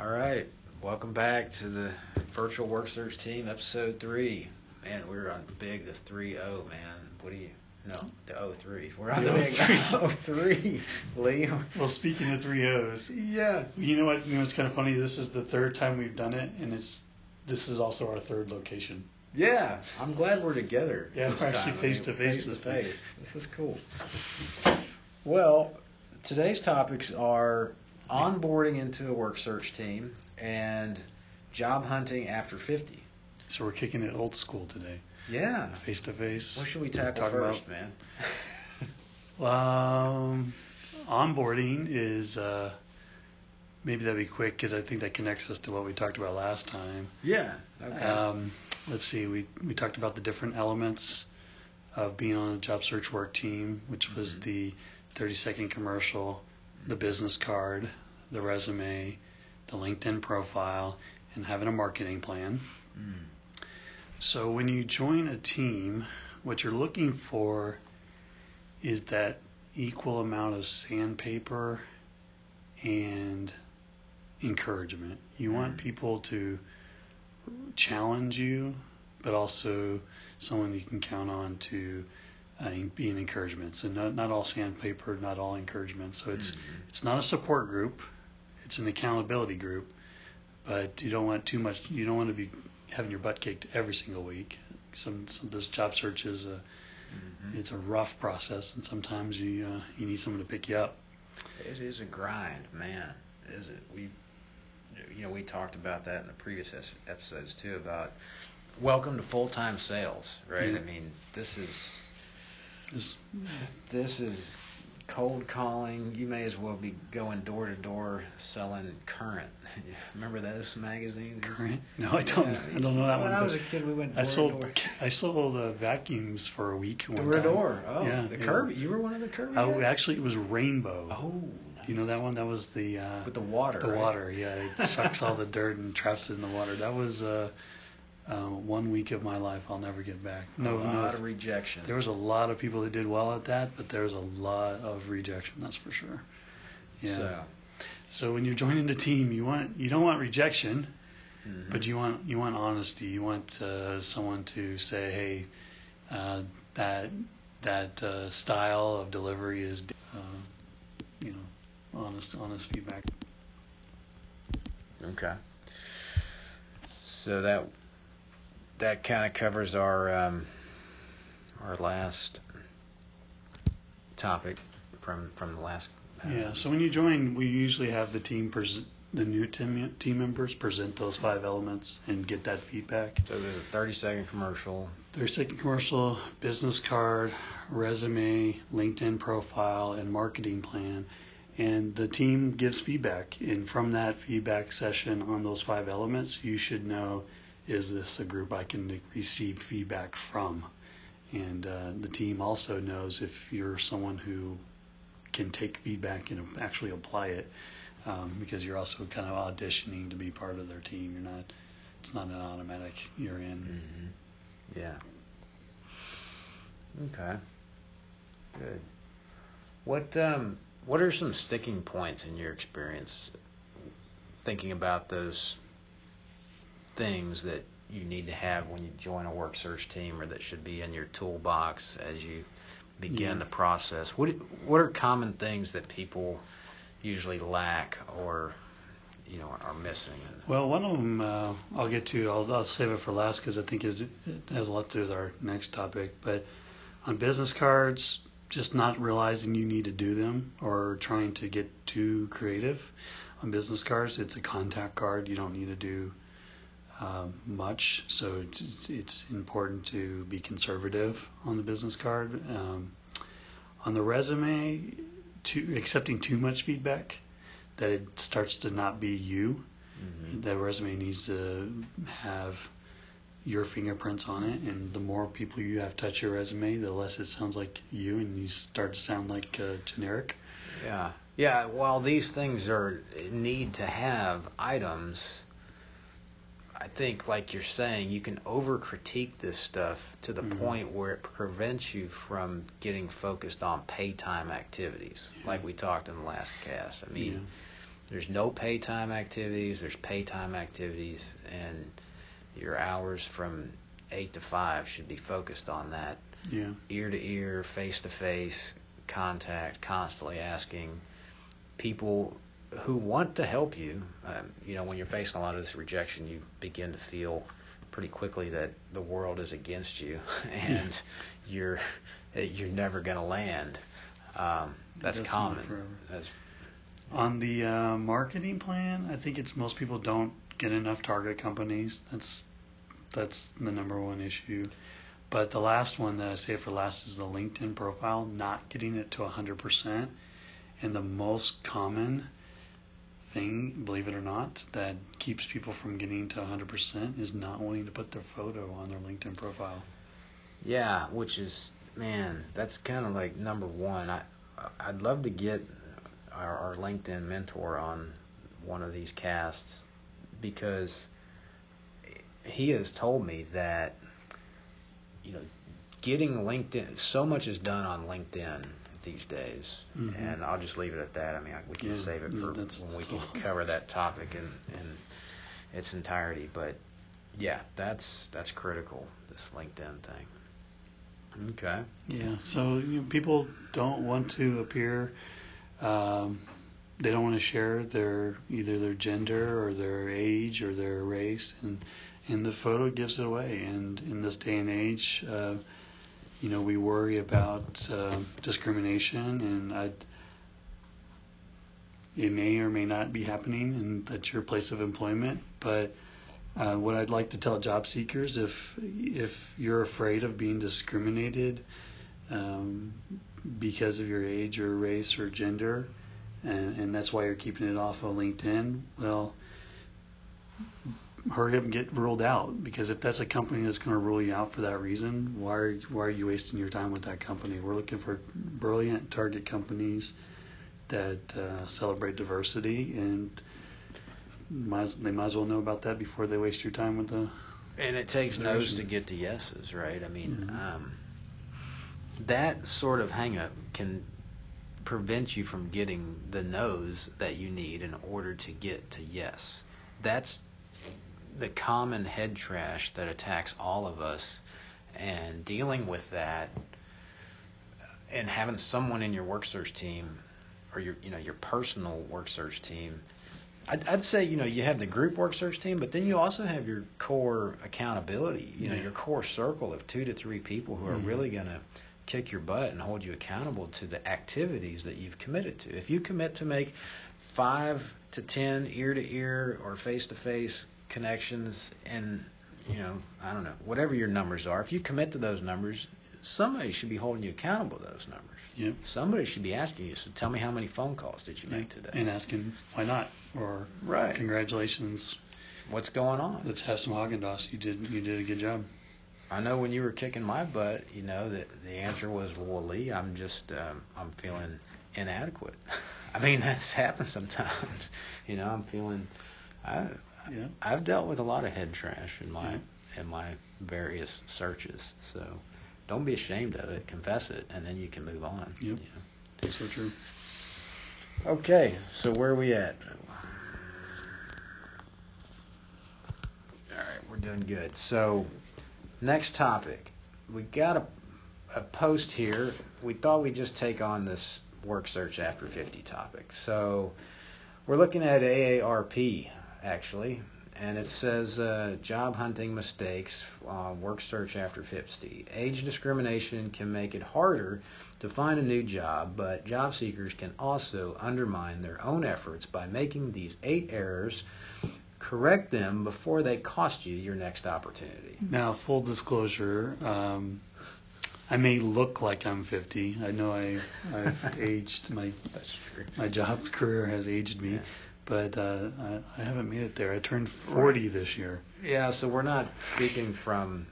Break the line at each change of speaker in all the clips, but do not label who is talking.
All right, welcome back to the Virtual Work Search Team, episode three. Man, we're on big the three O man. What do you? No, the O three. We're on the,
The oh
big
03.
O three. Lee.
Well, speaking of three O's,
Yeah.
you know what? You know it's kind of funny. This is the third time we've done it, and it's this is also our third location.
Yeah, I'm glad we're together.
Yeah, we're actually face to face this time.
This is cool. Well, today's topics are onboarding into a work search team and job hunting after 50.
So we're kicking it old school today,
Yeah.
face to face.
What should we tackle
Talk
first,
about-
man?
Um, onboarding is uh, maybe that'd be quick because I think that connects us to what we talked about last time.
yeah. Okay.
Um, let's see, we, we talked about the different elements of being on a job search work team, which was
Mhm.
the 30 second commercial, the business card, the resume, the LinkedIn profile, and having a marketing plan.
Mm.
So when you join a team, what you're looking for is that equal amount of sandpaper and encouragement. You want
Mhm.
people to challenge you, but also someone you can count on to uh, be an encouragement. So not not all sandpaper, not all encouragement. So it's
Mhm.
it's not a support group, it's an accountability group. But you don't want too much. You don't want to be having your butt kicked every single week. Some, some this job search is a
Mhm.
it's a rough process, and sometimes you uh, you need someone to pick you up.
It is a grind, man. Is it? We, you know, we talked about that in the previous episodes too about welcome to full time sales, right?
Yeah.
I mean, this is
This,
this is cold calling. You may as well be going door to door selling Current. Remember those magazines?
Current? No, I don't. I don't know that
when
one,
When
I
was a kid, we went door
I sold
to door.
I sold uh, vacuums for a week.
Door to door. Oh,
yeah,
the
yeah.
Kirby. You were one of the Kirby.
Oh,
guys?
actually, it was Rainbow.
Oh,
You know that one? That was the uh,
with the water.
the
right?
water. Yeah, it sucks all the dirt and traps it in the water. That was uh, uh, one week of my life I'll never get back. No,
a
no.
lot of rejection.
There was a lot of people that did well at that, but there was a lot of rejection. That's for sure. Yeah.
So,
So when you're joining the team, you want you don't want rejection,
mhm.
but you want you want honesty. You want uh, someone to say, hey, uh, that that uh, style of delivery is, uh, you know, honest honest feedback.
Okay. So that that kind of covers our um, our last topic from from the last. uh,
Yeah. So when you join, we usually have the team pres- the new team team members present those five elements and get that feedback.
So there's a 30 second commercial.
30 second commercial, business card, resume, LinkedIn profile, and marketing plan. And the team gives feedback. And from that feedback session on those five elements, you should know is this a group I can receive feedback from? And uh, the team also knows if you're someone who can take feedback and actually apply it um, because you're also kind of auditioning to be part of their team. You're not, it's not an automatic, you're in.
Mm-hmm. Yeah. Okay. Good. What um what are some sticking points in your experience thinking about those things that you need to have when you join a work search team or that should be in your toolbox as you begin
Yeah.
the process? What what are common things that people usually lack or you know are missing?
Well, one of them uh, I'll get to. I'll, I'll save it for last because I think it, it has a lot to do with our next topic. But on business cards, just not realizing you need to do them or trying to get too creative. On business cards, it's a contact card. You don't need to do um, much, so it's, it's, important to be conservative on the business card. Um, on the resume, too, accepting too much feedback, that it starts to not be you
Mm-hmm.
that resume needs to have your fingerprints on it and the more people you have touch your resume the less it sounds like you and you start to sound like uh, generic
Yeah. Yeah, while these things are need to have items, I think like you're saying, you can over critique this stuff to the
Mhm.
point where it prevents you from getting focused on pay time activities,
Yeah.
like we talked in the last cast. I mean, there's no pay time activities. There's pay time activities, and your hours from eight to five should be focused on that
Yeah.
ear to ear, face to face contact, constantly asking people who want to help you. Um, you know, when you're facing a lot of this rejection, you begin to feel pretty quickly that the world is against you and you're you're never going to land. Um, that's common. That's,
On the uh, marketing plan, I think it's most people don't get enough target companies. That's that's the number one issue. But the last one that I say for last is the LinkedIn profile, not getting it to 100%. And the most common thing, believe it or not, that keeps people from getting to 100% is not wanting to put their photo on their LinkedIn profile.
yeah, which is man, that's kind of like number one. I I'd love to get our, our LinkedIn mentor on one of these casts because he has told me that you know getting LinkedIn so much is done on LinkedIn these days.
Mhm.
and I'll just leave it at that. I mean we can
Yeah,
save it for
that's-
when we can cover that topic in, in its entirety. But yeah that's that's critical this LinkedIn thing. Okay.
Yeah, so you know, people don't want to appear. Um, they don't want to share their either their gender or their age or their race, and and the photo gives it away. And in this day and age, uh, you know, we worry about uh, discrimination, and I. It may or may not be happening, and at your place of employment, but. Uh, what I'd like to tell job seekers, if if you're afraid of being discriminated um, because of your age or race or gender, and, and that's why you're keeping it off of LinkedIn, well, hurry up and get ruled out. Because if that's a company that's going to rule you out for that reason, why are, why are you wasting your time with that company? We're looking for brilliant target companies that uh, celebrate diversity and might, they might as well know about that before they waste your time with the
And it takes no's to get to yeses, right? I mean,
Mhm.
um, that sort of hang up can prevent you from getting the no's that you need in order to get to yes. That's the common head trash that attacks all of us. And dealing with that and having someone in your work search team or your you know your personal work search team I'd, I'd say you know you have the group work search team, but then you also have your core accountability. You know
Yeah.
your core circle of two to three people who are
Mhm.
really going to kick your butt and hold you accountable to the activities that you've committed to. If you commit to make five to ten ear to ear or face to face connections, and you know I don't know whatever your numbers are, if you commit to those numbers, somebody should be holding you accountable to those numbers.
Yep.
Somebody should be asking you. So tell me how many phone calls did you make today?
and asking why not or
Right.
congratulations
What's going on?
let's have some Haagen Dazs you did you did a good job
I know when you were kicking my butt, you know that the answer was, "Well, Lee, I'm just um, I'm feeling inadequate." I mean, that's happened sometimes. You know, I'm feeling. I
yeah
I've dealt with a lot of head trash in my
Yeah.
in my various searches. So don't be ashamed of it. Confess it, and then you can move on.
Yep.
you know.
so true
Okay, so where are we at? All right, we're doing good. So, next topic. We got a, a post here. We thought we'd just take on this work search after 50 topic. So, we're looking at AARP, actually, and it says uh, job hunting mistakes, uh, work search after 50. Age discrimination can make it harder to find a new job, but job seekers can also undermine their own efforts by making these eight errors. Correct them before they cost you your next opportunity.
now full disclosure um, I may look like I'm 50 I know I I've aged my
That's true.
my job career has aged me
Yeah.
But uh, I, I haven't made it there I turned 40 this year
Yeah, so we're not speaking from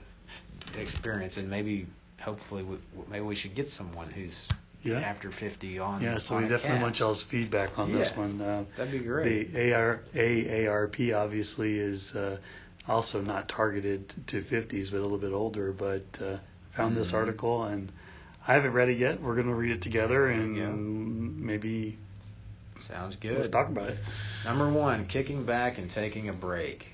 experience, and maybe, hopefully, we, maybe we should get someone who's
yeah
after 50 on.
yeah so
on
we definitely want y'all's feedback on this one uh,
That'd be great.
The AR, AARP obviously is uh, also not targeted to 50s, but a little bit older. But uh, found this
Mhm.
article and I haven't read it yet. We're going to read it together and maybe
Sounds good.
Let's talk about it.
Number one, kicking back and taking a break.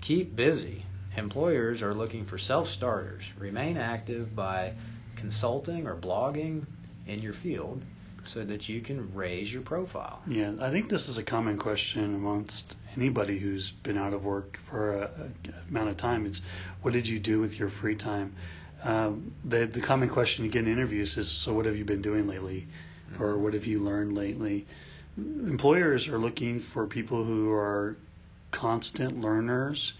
Keep busy. Employers are looking for self starters. Remain active by consulting or blogging in your field so that you can raise your profile.
Yeah, I think this is a common question amongst anybody who's been out of work for a, a amount of time. It's what did you do with your free time? Um, the the common question you get in interviews is, so what have you been doing lately, mm-hmm. or what have you learned lately? Employers are looking for people who are constant learners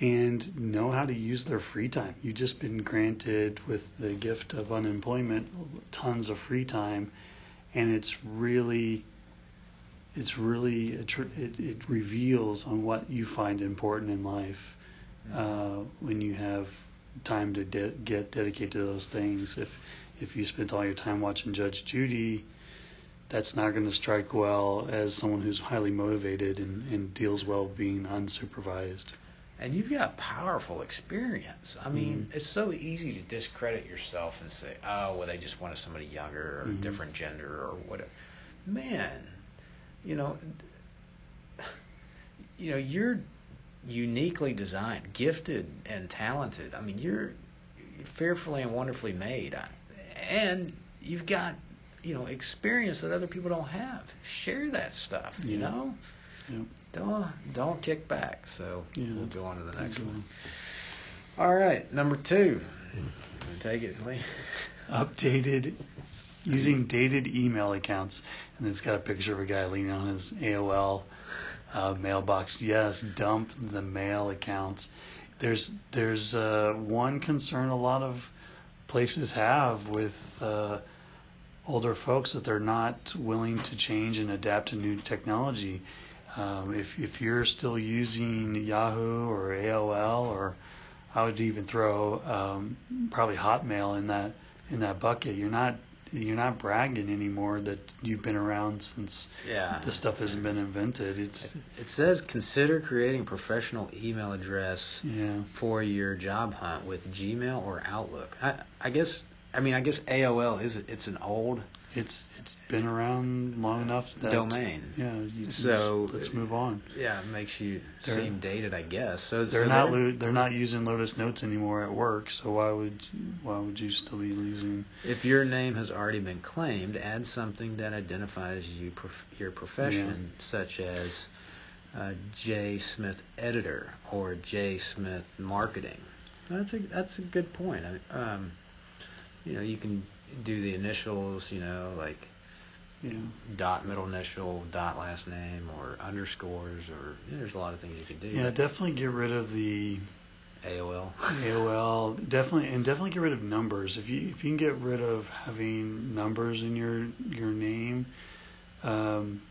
and know how to use their free time. You've just been granted with the gift of unemployment tons of free time and it's really it's really it, it reveals on what you find important in life uh, when you have time to de- get dedicated to those things. If if you spent all your time watching Judge Judy, that's not going to strike well as someone who's highly motivated and, and deals well being unsupervised.
And you've got powerful experience. I mean, mm-hmm. it's so easy to discredit yourself and say, "Oh, well, they just wanted somebody younger or mm-hmm. different gender or whatever." Man, you know, you know, you're uniquely designed, gifted, and talented. I mean, you're fearfully and wonderfully made, and you've got you know experience that other people don't have. Share that stuff. You know. Yep. Don't don't kick back. So yeah, we'll go on to the next one. All right, number two. Take it, Lee.
Updated using dated email accounts, and it's got a picture of a guy leaning on his AOL uh, mailbox. Yes, dump the mail accounts. There's there's uh, one concern a lot of places have with uh, older folks that they're not willing to change and adapt to new technology. Um, if if you're still using Yahoo or AOL or I would even throw um, probably Hotmail in that in that bucket. You're not you're not bragging anymore that you've been around since yeah. this stuff hasn't been invented. It's
it says consider creating professional email address
yeah.
for your job hunt with Gmail or Outlook. I I guess I mean I guess AOL is it's an old
it's it's been around long enough that
domain.
Yeah. so let's move on.
Yeah, it makes you they're, seem dated, I guess. So
they're so not they're, they're not using Lotus Notes anymore at work. So why would you, why would you still be using?
If your name has already been claimed, add something that identifies you your profession, yeah. such as uh, J Smith Editor or J Smith Marketing. That's a that's a good point. Um, you know, you can do the initials, you know, like
yeah.
dot middle initial, dot last name, or underscores, or you know, there's a lot of things you could do.
Yeah, definitely get rid of the
AOL.
AOL definitely, and definitely get rid of numbers. If you if you can get rid of having numbers in your your name, um,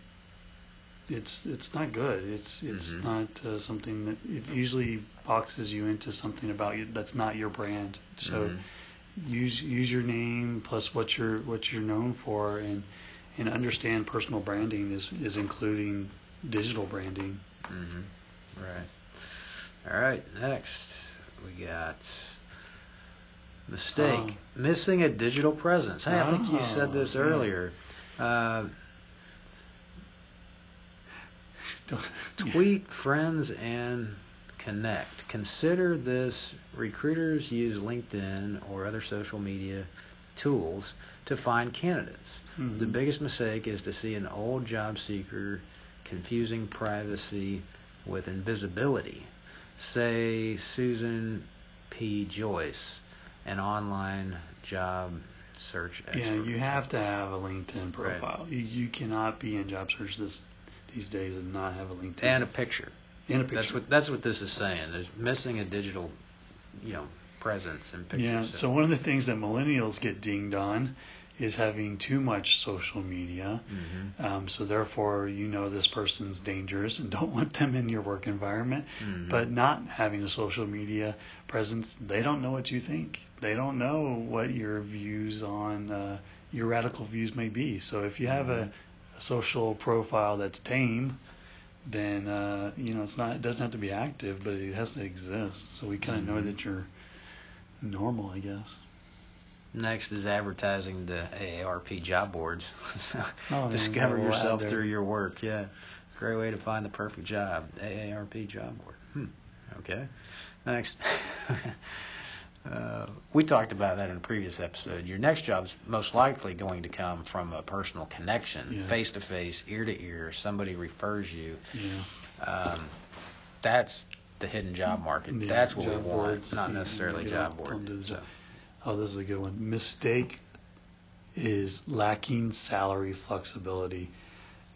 it's it's not good. It's it's mm-hmm. not uh, something that it usually boxes you into something about you that's not your brand. So. Mm-hmm use use your name plus what you're what you're known for and and understand personal branding is is including digital branding.
Mm-hmm. Right. All right. Next, we got mistake uh, missing a digital presence. Hey, I think you said this ah, earlier. Uh, tweet friends and connect. Consider this recruiters use LinkedIn or other social media tools to find candidates. Mm-hmm. The biggest mistake is to see an old job seeker confusing privacy with invisibility. Say Susan P. Joyce, an online job search expert.
Yeah, you have to have a LinkedIn profile. Right. You, you cannot be in job search this these days and not have a LinkedIn
and a picture
in a picture.
That's what that's what this is saying. There's missing a digital, you know, presence in pictures.
Yeah. So one of the things that millennials get dinged on is having too much social media. Mm-hmm. Um, so therefore, you know this person's dangerous and don't want them in your work environment. Mm-hmm. But not having a social media presence, they don't know what you think. They don't know what your views on uh, your radical views may be. So if you have mm-hmm. a, a social profile that's tame then uh, you know it's not it doesn't have to be active, but it has to exist. So we kind of mm-hmm. know that you're normal, I guess.
Next is advertising the AARP job boards.
Oh,
Discover yourself through your work. Yeah, great way to find the perfect job. AARP job board. Hmm. Okay. Next. Uh, we talked about that in a previous episode. Your next job's most likely going to come from a personal connection, face to face, ear to ear. Somebody refers you.
Yeah.
Um, that's the hidden job market.
The
that's what we want,
boards,
not necessarily job board.
come to the
So.
Oh, this is a good one. Mistake is lacking salary flexibility.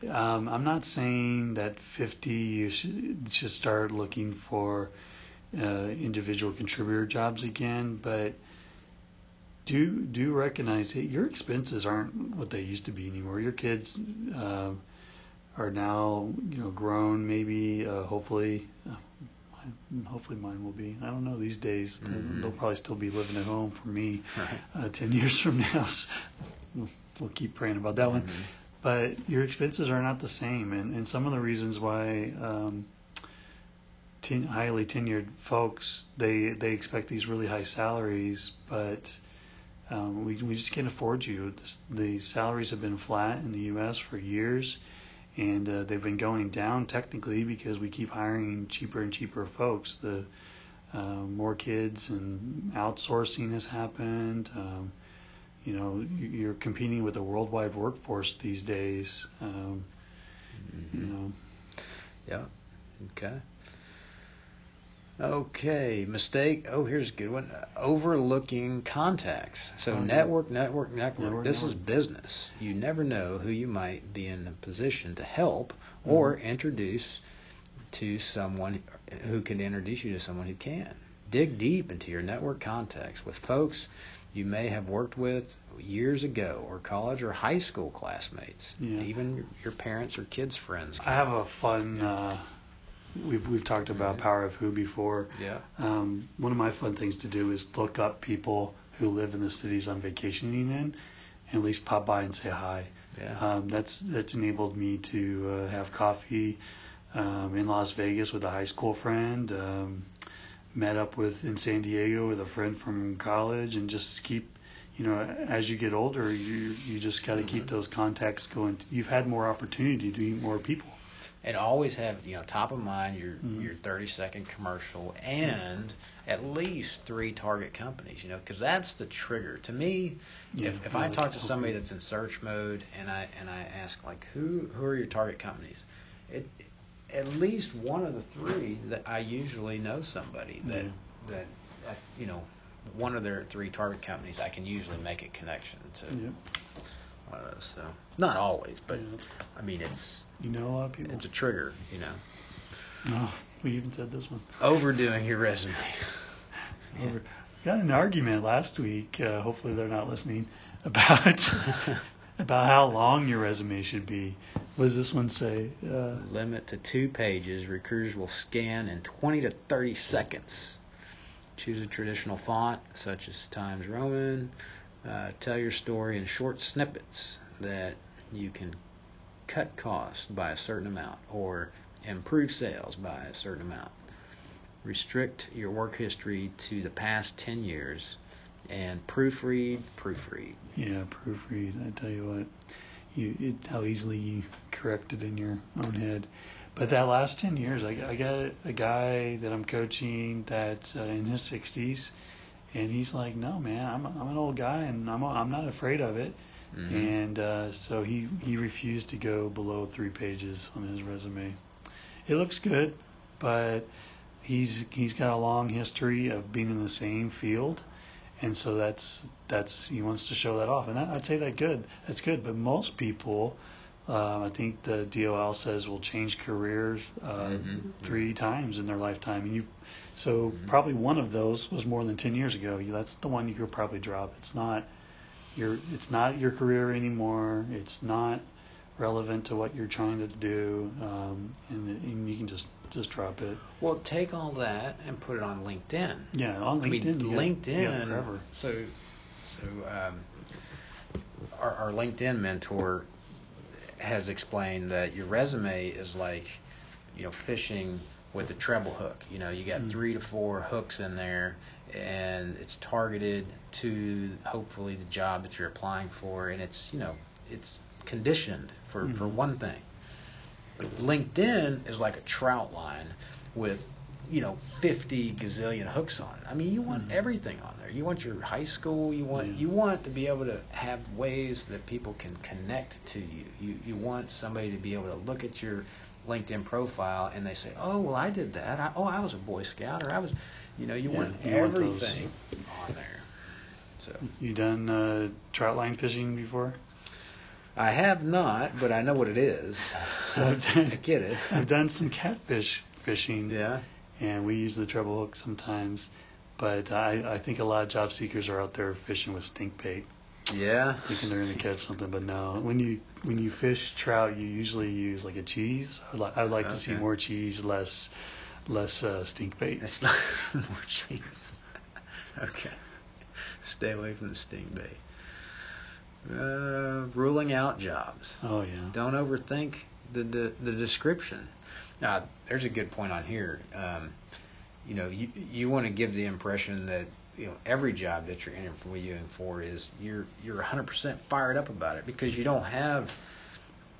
Um, I'm not saying that 50 you should, should start looking for individual contributor jobs again, but do do recognize that your expenses aren't what they used to be anymore. Your kids uh, are now you know grown, maybe uh, hopefully. Uh, hopefully mine will be. I don't know these days. They'll-
Mhm.
They'll probably still be living at home for me
right.
uh, 10 years from now. So we'll- we'll keep praying about that one.
Mhm.
But your expenses are not the same. And, and some of the reasons why um, ten, highly tenured folks, they, they expect these really high salaries, but um, we, we just can't afford you. The salaries have been flat in the U.S. for years. And uh, they've been going down technically because we keep hiring cheaper and cheaper folks. The uh, more kids and outsourcing has happened. Um, you know, you- you're competing with a worldwide workforce these days. Um, you
Mhm.
know,
Yeah. Okay. Okay. Mistake. Oh, here's a good one. Overlooking contacts. So
Oh,
network, network, network.
Network,
this is business. You never know who you might be in a position to help or
Mhm.
introduce to someone who can introduce you to someone who can. Dig deep into your network contacts with folks you may have worked with years ago or college or high school classmates.
Yeah.
Even your, your parents or kids' friends.
I have a fun. Uh, we've we've talked about
Mhm.
Power of Who before.
Yeah.
Um, one of my fun things to do is look up people who live in the cities I'm vacationing in, and at least pop by and say hi.
Yeah.
Um, that's that's enabled me to uh, have coffee um, in Las Vegas with a high school friend. Um, met up with in San Diego with a friend from college, and just keep. You know, as you get older, you you just got to keep those contacts going. You've had more opportunity to meet more people.
And always have you know top of mind your
Mhm.
your 30 second commercial and at least three target companies you know because that's the trigger to me
Yeah,
if, if
I
talk to somebody that's in search mode and i and i ask like who who are your target companies it at least one of the three that i usually know somebody that
Yeah.
that uh, you know one of their three target companies i can usually make a connection to
Yep.
One of those so not always but
Yeah.
i mean it's
You know a lot of people.
it's a trigger you know
Oh, we even said this one.
overdoing your resume.
Over. Got an argument last week. Uh, hopefully they're not listening about about how long your resume should be. What does this one say? Uh,
Limit to two pages. Recruiters will scan in 20 to 30 seconds. Choose a traditional font, such as Times Roman. Uh, tell your story in short snippets that you can cut costs by a certain amount or improve sales by a certain amount. Restrict your work history to the past 10 years and proofread, proofread.
yeah, proofread. I tell you what, you it, how easily you correct it in your own head. But that last ten years, I, I got a guy that I'm coaching that's uh, in his 60s, and he's like, "No, man, I'm I'm an old guy, and I'm I'm not afraid of it."
Mhm.
and uh, so he he refused to go below three pages on his resume. It looks good, but he's he's got a long history of being in the same field, and so that's that's he wants to show that off, and that, I'd say that good. That's good, but most people. Um, I think the DOL says will change careers uh,
Mhm.
three times in their lifetime, and you, so
Mhm.
probably one of those was more than ten years ago. You, that's the one you could probably drop. It's not your it's not your career anymore. It's not relevant to what you're trying to do, um, and, and you can just just drop it.
Well, take all that and put it on LinkedIn.
Yeah, on
I mean,
LinkedIn. you got-
LinkedIn.
you forever.
So, so um, our, our LinkedIn mentor has explained that your resume is like, you know, fishing with a treble hook. You know, you got
Mm.
three to four hooks in there, and it's targeted to hopefully the job that you're applying for, and it's you know it's conditioned for mm-hmm. for one thing. LinkedIn is like a trout line with you know 50 gazillion hooks on it. I mean, you want mm-hmm. everything on there. You want your high school. You want yeah. you want to be able to have ways that people can connect to you. You you want somebody to be able to look at your LinkedIn profile and they say, "Oh, well, I did that. I, oh, I was a Boy Scout, or I was," you know, you yeah, want you everything want on there. So
you done uh, trout line fishing before?
I have not, but I know what it is. So I've done, I get it.
I've done some catfish fishing.
Yeah.
And we use the treble hook sometimes, but I, I think a lot of job seekers are out there fishing with stink bait.
Yeah.
Thinking they're gonna catch something, but no. When you when you fish trout, you usually use like a cheese. I would like, I would like okay. to see more cheese, less less uh, stink bait.
It's not more cheese. okay. Stay away from the stink bait. Uh, ruling out jobs.
Oh yeah.
Don't overthink the the, the description. Now, there's a good point on here. Um, you know, you you want to give the impression that you know every job that you're interviewing for is you're you're 100% fired up about it because you don't have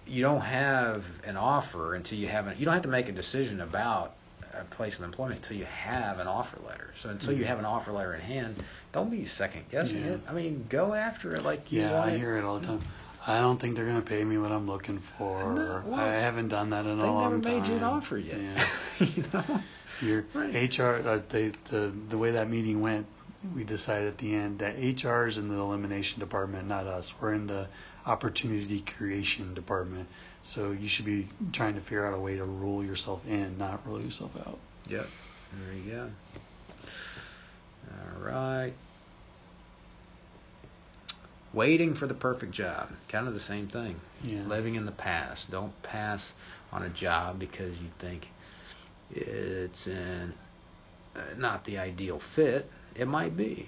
you don't have an offer until you haven't you don't have to make a decision about a place of employment until you have an offer letter. So until mm-hmm. you have an offer letter in hand, don't be second guessing yeah. it. I mean, go after it like you
yeah,
want
I hear it all the time. I don't think they're going to pay me what I'm looking for. No, well, I haven't done that in a long time.
They never made you an offer yet. Yeah. you know?
Your right. HR, uh, they, the the way that meeting went, we decided at the end that HR is in the elimination department, not us. We're in the opportunity creation department. So you should be trying to figure out a way to rule yourself in, not rule yourself out.
Yep. There you go. All right. Waiting for the perfect job. Kind of the same thing.
Yeah.
Living in the past. Don't pass on a job because you think it's in, uh, not the ideal fit. It might be.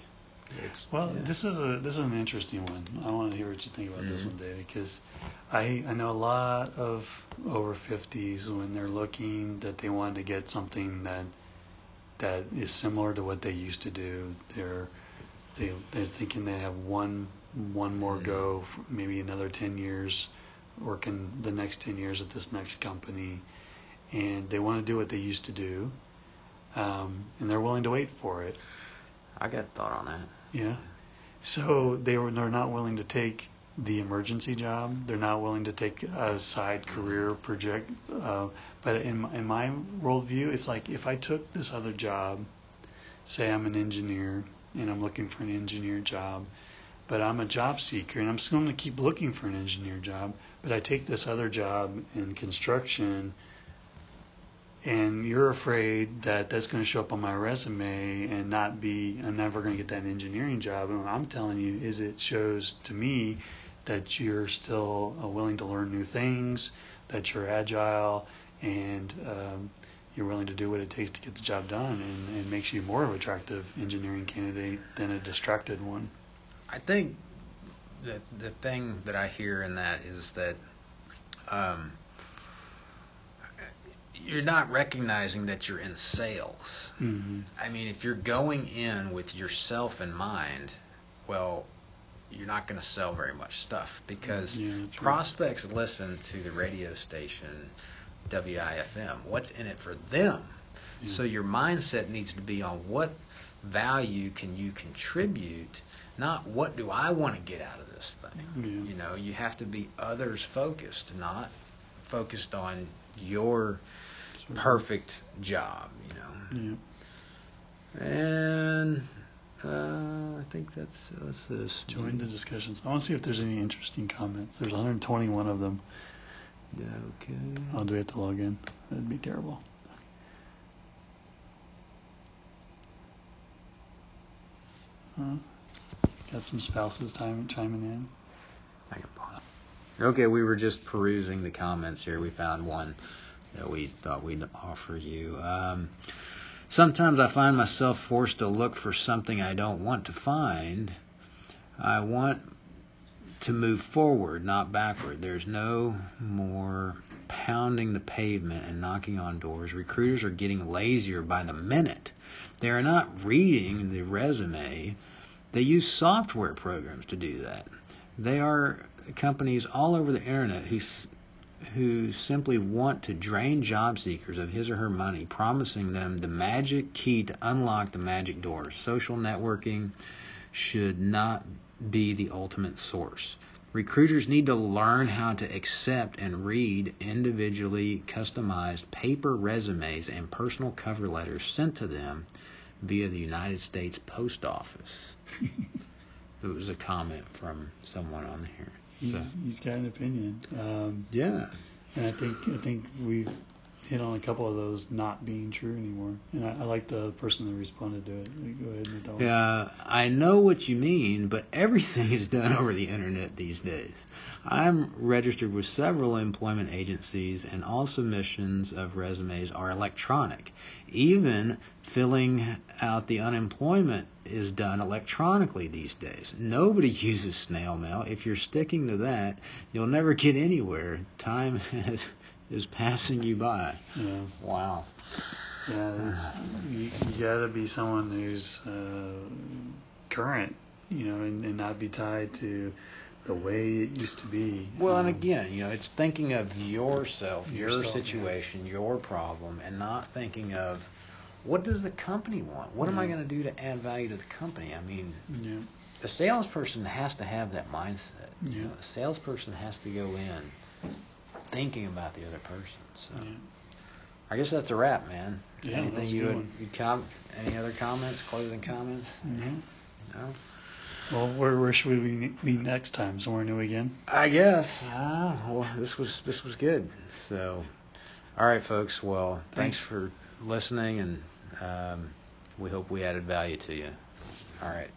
It's, well, yeah. this is a this is an interesting one. I want to hear what you think about mm-hmm. this one, Dave, because I I know a lot of over 50s when they're looking that they want to get something that that is similar to what they used to do. They're they they're thinking they have one one more mm-hmm. go, maybe another 10 years working the next 10 years at this next company, and they want to do what they used to do, um, and they're willing to wait for it.
I got a thought on that.
Yeah. So they were they're not willing to take the emergency job. They're not willing to take a side career project. Uh, but in in my worldview, it's like if I took this other job, say I'm an engineer and I'm looking for an engineer job, but I'm a job seeker and I'm still going to keep looking for an engineer job. But I take this other job in construction and you're afraid that that's going to show up on my resume and not be I'm never going to get that engineering job. And what I'm telling you is it shows to me that you're still uh, willing to learn new things, that you're agile, and um, you're willing to do what it takes to get the job done, and, and makes you more of an attractive engineering candidate than a distracted one.
I think the the thing that I hear in that is that. Um, you're not recognizing that you're in sales.
Mm-hmm.
I mean, if you're going in with yourself in mind, well, you're not going to sell very much stuff because yeah, prospects listen to the radio station WIFM. What's in it for them? Yeah. So your mindset needs to be on what value can you contribute, not what do I want to get out of this thing.
Yeah.
You know, you have to be others focused, not focused on your perfect job, you
know.
Yeah. And uh, I think that's that's this.
Join the discussions. I want to see if there's any interesting comments. There's 121 of them.
Yeah. Okay.
Oh, do we have to log in? That'd be terrible. Huh? Got some spouses time, chiming in.
Okay, we were just perusing the comments here. We found one that we thought we'd offer you. Um, sometimes I find myself forced to look for something I don't want to find. I want to move forward, not backward. There's no more pounding the pavement and knocking on doors. Recruiters are getting lazier by the minute. They are not reading the resume. They use software programs to do that. They are companies all over the internet who who simply want to drain job seekers of his or her money, promising them the magic key to unlock the magic door. Social networking should not be the ultimate source. Recruiters need to learn how to accept and read individually customized paper resumes and personal cover letters sent to them via the United States Post Office. it was a comment from someone on here.
He's, he's got an opinion. Um,
yeah.
And I think I think we've hit on a couple of those not being true anymore. And I, I like the person that responded to it. Go ahead and
that one. Yeah, I know what you mean, but everything is done over the internet these days. I'm registered with several employment agencies, and all submissions of resumes are electronic. Even filling out the unemployment is done electronically these days. Nobody uses snail mail. If you're sticking to that, you'll never get anywhere. Time has is passing you by.
Yeah.
Wow.
Yeah, it's, you, you got to be someone who's uh, current, you know, and, and not be tied to the way it used to be.
Well, um, and again, you know, it's thinking of yourself, yourself your situation, yeah. your problem, and not thinking of what does the company want? What yeah. am I going to do to add value to the company? I mean,
yeah.
a salesperson has to have that mindset.
Yeah.
You know, a salesperson has to go in thinking about the other person. So
yeah.
I guess that's a wrap, man.
Yeah,
Anything you would you com- any other comments, closing comments?
No.
No.
Well, where, where should we meet next time? Somewhere new again?
I guess. Uh, well, this was this was good. So, all right, folks. Well, thanks, thanks for listening, and um, we hope we added value to you. All right.